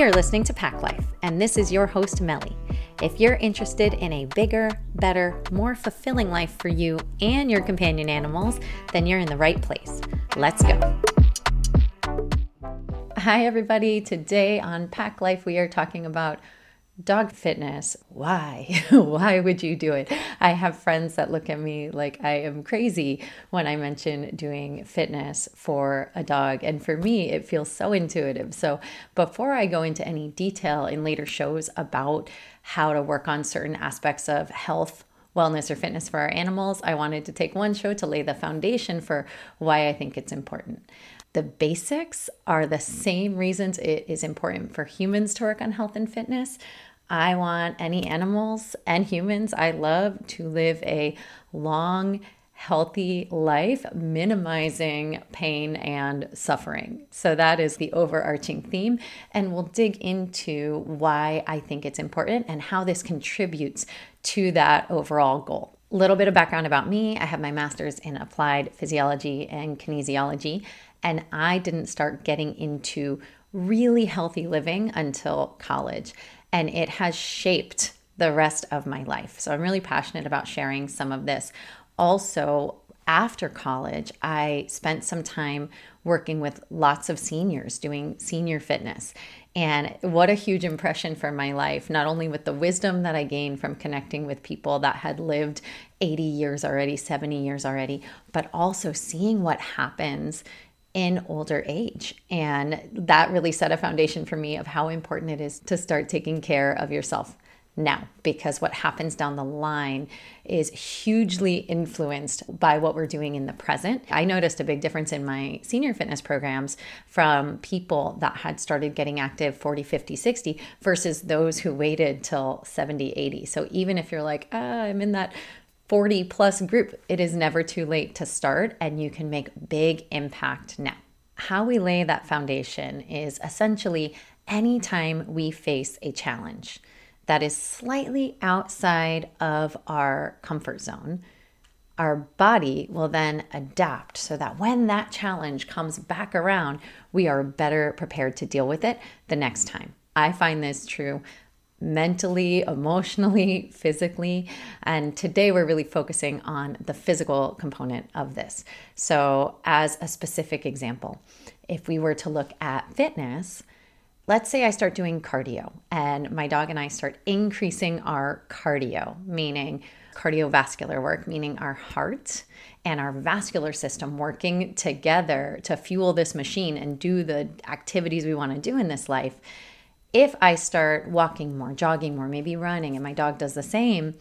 You're listening to Pack Life, and this is your host, Melly. If you're interested in a bigger, better, more fulfilling life for you and your companion animals, then you're in the right place. Let's go. Hi, everybody. Today on Pack Life, we are talking about dog fitness. Why? Why would you do it? I have friends that look at me like I am crazy when I mention doing fitness for a dog. And for me, it feels so intuitive. So before I go into any detail in later shows about how to work on certain aspects of health, wellness or fitness for our animals, I wanted to take one show to lay the foundation for why I think it's important. The basics are the same reasons it is important for humans to work on health and fitness, I want any animals and humans I love to live a long, healthy life, minimizing pain and suffering. So that is the overarching theme. And we'll dig into why I think it's important and how this contributes to that overall goal. A little bit of background about me I have my master's in applied physiology and kinesiology, and I didn't start getting into really healthy living until college and it has shaped the rest of my life. So I'm really passionate about sharing some of this. Also, after college, I spent some time working with lots of seniors doing senior fitness. And what a huge impression for my life, not only with the wisdom that I gained from connecting with people that had lived 80 years already, 70 years already, but also seeing what happens in older age. And that really set a foundation for me of how important it is to start taking care of yourself now because what happens down the line is hugely influenced by what we're doing in the present. I noticed a big difference in my senior fitness programs from people that had started getting active 40, 50, 60 versus those who waited till 70, 80. So even if you're like, ah, I'm in that 40 plus group, it is never too late to start and you can make big impact now. How we lay that foundation is essentially anytime we face a challenge that is slightly outside of our comfort zone, our body will then adapt so that when that challenge comes back around, we are better prepared to deal with it the next time. I find this true mentally, emotionally, physically. And today we're really focusing on the physical component of this. So, as a specific example, if we were to look at fitness, let's say I start doing cardio and my dog and I start increasing our cardio, meaning cardiovascular work, meaning our heart and our vascular system working together to fuel this machine and do the activities we want to do in this life if I start walking more, jogging more, maybe running, and my dog does the same,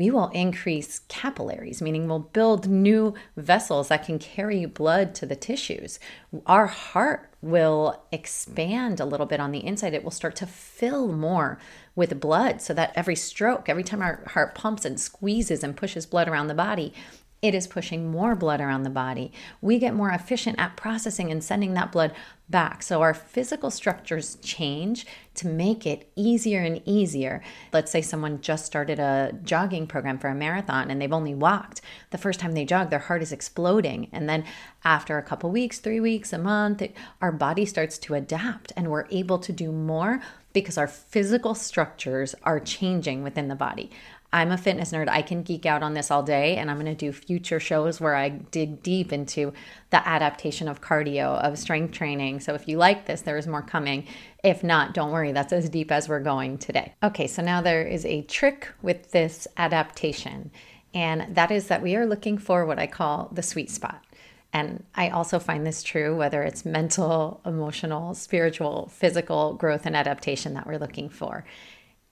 we will increase capillaries, meaning we'll build new vessels that can carry blood to the tissues. Our heart will expand a little bit on the inside. It will start to fill more with blood so that every stroke, every time our heart pumps and squeezes and pushes blood around the body, it is pushing more blood around the body. We get more efficient at processing and sending that blood back. So our physical structures change to make it easier and easier. Let's say someone just started a jogging program for a marathon and they've only walked. The first time they jog, their heart is exploding. And then after a couple weeks, three weeks, a month, it, our body starts to adapt and we're able to do more because our physical structures are changing within the body. I'm a fitness nerd. I can geek out on this all day, and I'm going to do future shows where I dig deep into the adaptation of cardio, of strength training. So if you like this, there is more coming. If not, don't worry, that's as deep as we're going today. Okay, so now there is a trick with this adaptation, and that is that we are looking for what I call the sweet spot. And I also find this true whether it's mental, emotional, spiritual, physical growth and adaptation that we're looking for.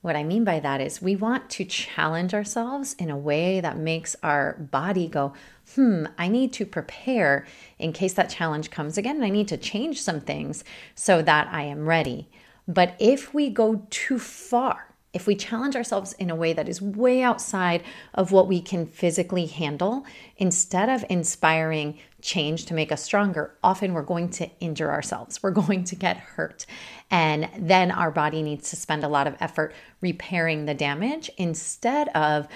What I mean by that is we want to challenge ourselves in a way that makes our body go, hmm, I need to prepare in case that challenge comes again. I need to change some things so that I am ready. But if we go too far, if we challenge ourselves in a way that is way outside of what we can physically handle, instead of inspiring change to make us stronger, often we're going to injure ourselves. We're going to get hurt. And then our body needs to spend a lot of effort repairing the damage instead of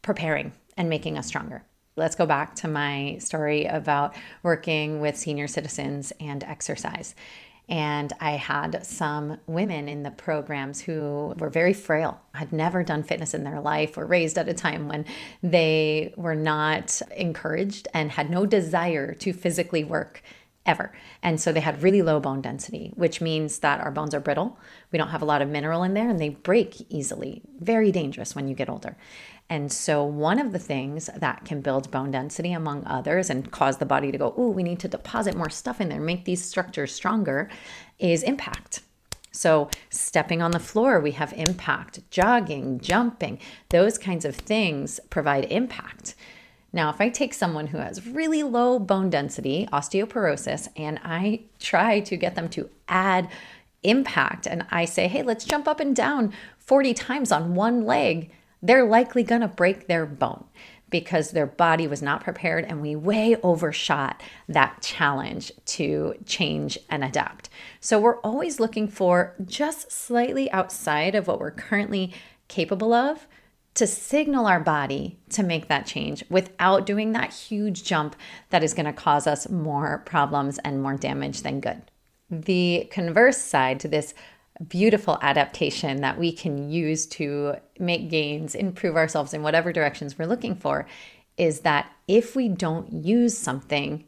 preparing and making us stronger. Let's go back to my story about working with senior citizens and exercise. And I had some women in the programs who were very frail, had never done fitness in their life, were raised at a time when they were not encouraged and had no desire to physically work ever. And so they had really low bone density, which means that our bones are brittle. We don't have a lot of mineral in there and they break easily. Very dangerous when you get older. And so, one of the things that can build bone density, among others, and cause the body to go, oh, we need to deposit more stuff in there, make these structures stronger, is impact. So, stepping on the floor, we have impact, jogging, jumping, those kinds of things provide impact. Now, if I take someone who has really low bone density, osteoporosis, and I try to get them to add impact, and I say, hey, let's jump up and down 40 times on one leg, they're likely to break their bone because their body was not prepared and we way overshot that challenge to change and adapt. So we're always looking for just slightly outside of what we're currently capable of to signal our body to make that change without doing that huge jump that is going to cause us more problems and more damage than good. The converse side to this beautiful adaptation that we can use to make gains, improve ourselves in whatever directions we're looking for, is that if we don't use something,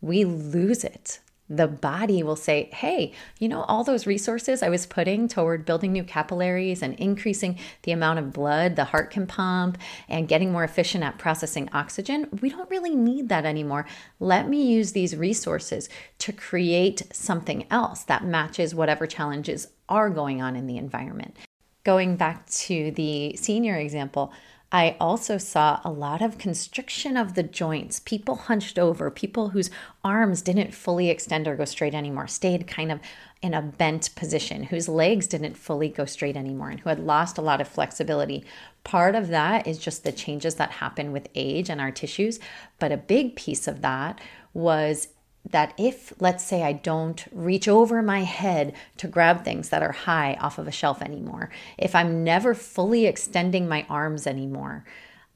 we lose it. The body will say, Hey, you know, all those resources I was putting toward building new capillaries and increasing the amount of blood the heart can pump and getting more efficient at processing oxygen, we don't really need that anymore. Let me use these resources to create something else that matches whatever challenges are going on in the environment. Going back to the senior example, I also saw a lot of constriction of the joints, people hunched over, people whose arms didn't fully extend or go straight anymore, stayed kind of in a bent position, whose legs didn't fully go straight anymore, and who had lost a lot of flexibility. Part of that is just the changes that happen with age and our tissues, but a big piece of that was that if, let's say, I don't reach over my head to grab things that are high off of a shelf anymore, if I'm never fully extending my arms anymore,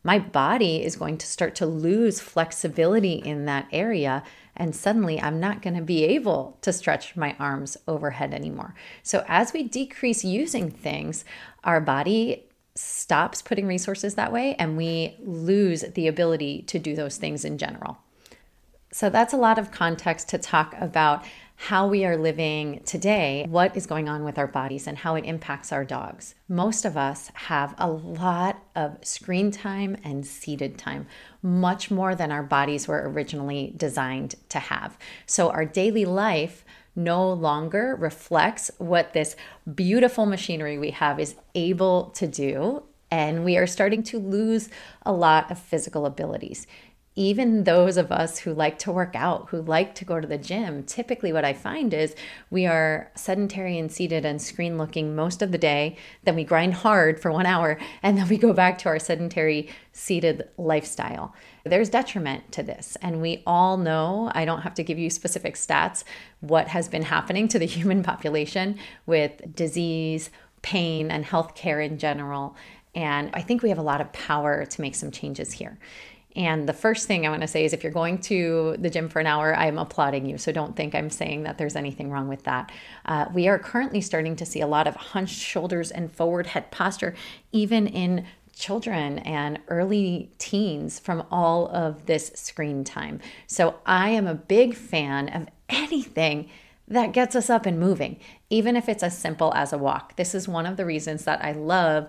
my body is going to start to lose flexibility in that area. And suddenly I'm not going to be able to stretch my arms overhead anymore. So, as we decrease using things, our body stops putting resources that way and we lose the ability to do those things in general. So that's a lot of context to talk about how we are living today, what is going on with our bodies, and how it impacts our dogs. Most of us have a lot of screen time and seated time, much more than our bodies were originally designed to have. So our daily life no longer reflects what this beautiful machinery we have is able to do. And we are starting to lose a lot of physical abilities even those of us who like to work out, who like to go to the gym, typically what I find is we are sedentary and seated and screen looking most of the day. Then we grind hard for one hour and then we go back to our sedentary seated lifestyle. There's detriment to this. And we all know, I don't have to give you specific stats, what has been happening to the human population with disease, pain, and healthcare in general. And I think we have a lot of power to make some changes here. And the first thing I want to say is if you're going to the gym for an hour, I'm applauding you. So don't think I'm saying that there's anything wrong with that. Uh, we are currently starting to see a lot of hunched shoulders and forward head posture, even in children and early teens from all of this screen time. So I am a big fan of anything that gets us up and moving, even if it's as simple as a walk. This is one of the reasons that I love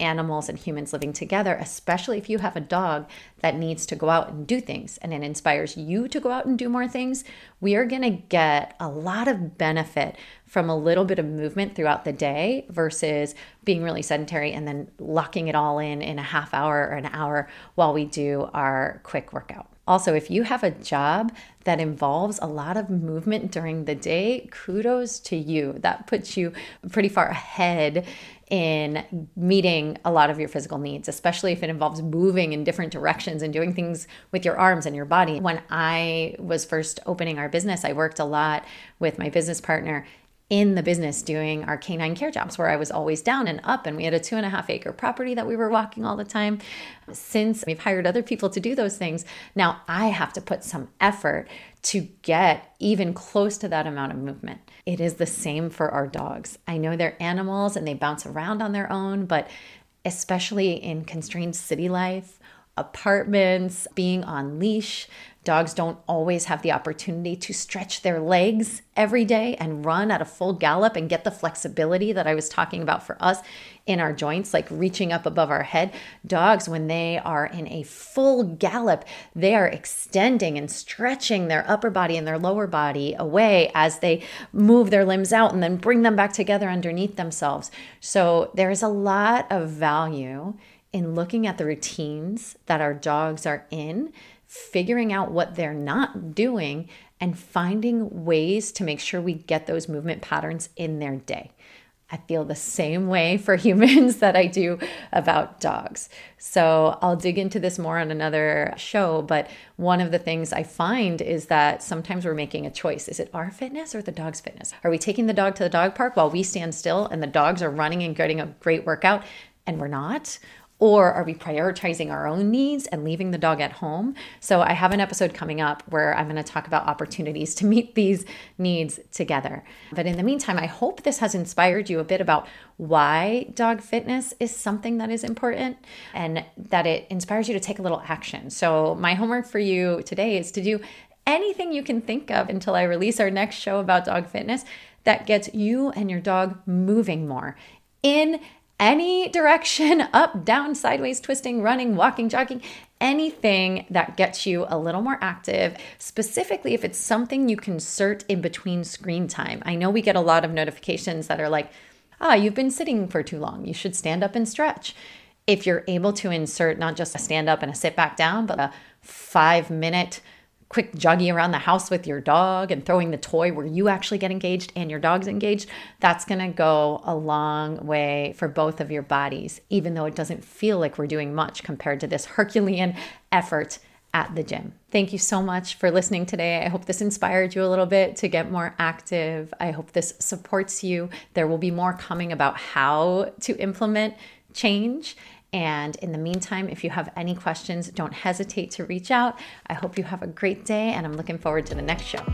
animals and humans living together, especially if you have a dog that needs to go out and do things and it inspires you to go out and do more things, we are going to get a lot of benefit from a little bit of movement throughout the day versus being really sedentary and then locking it all in in a half hour or an hour while we do our quick workout. Also, if you have a job that involves a lot of movement during the day, kudos to you. That puts you pretty far ahead in meeting a lot of your physical needs, especially if it involves moving in different directions and doing things with your arms and your body. When I was first opening our business, I worked a lot with my business partner in the business doing our canine care jobs where I was always down and up. And we had a two and a half acre property that we were walking all the time. Since we've hired other people to do those things, now I have to put some effort to get even close to that amount of movement. It is the same for our dogs. I know they're animals and they bounce around on their own, but especially in constrained city life, apartments, being on leash, Dogs don't always have the opportunity to stretch their legs every day and run at a full gallop and get the flexibility that I was talking about for us in our joints, like reaching up above our head. Dogs, when they are in a full gallop, they are extending and stretching their upper body and their lower body away as they move their limbs out and then bring them back together underneath themselves. So there's a lot of value in looking at the routines that our dogs are in figuring out what they're not doing and finding ways to make sure we get those movement patterns in their day. I feel the same way for humans that I do about dogs. So I'll dig into this more on another show. But one of the things I find is that sometimes we're making a choice. Is it our fitness or the dog's fitness? Are we taking the dog to the dog park while we stand still and the dogs are running and getting a great workout and we're not? Or are we prioritizing our own needs and leaving the dog at home? So, I have an episode coming up where I'm going to talk about opportunities to meet these needs together. But in the meantime, I hope this has inspired you a bit about why dog fitness is something that is important and that it inspires you to take a little action. So, my homework for you today is to do anything you can think of until I release our next show about dog fitness that gets you and your dog moving more in any direction up, down, sideways, twisting, running, walking, jogging, anything that gets you a little more active, specifically if it's something you can insert in between screen time. I know we get a lot of notifications that are like, ah, you've been sitting for too long. You should stand up and stretch. If you're able to insert not just a stand up and a sit back down, but a five minute quick jogging around the house with your dog and throwing the toy where you actually get engaged and your dog's engaged, that's going to go a long way for both of your bodies, even though it doesn't feel like we're doing much compared to this Herculean effort at the gym. Thank you so much for listening today. I hope this inspired you a little bit to get more active. I hope this supports you. There will be more coming about how to implement change and in the meantime, if you have any questions, don't hesitate to reach out. I hope you have a great day, and I'm looking forward to the next show.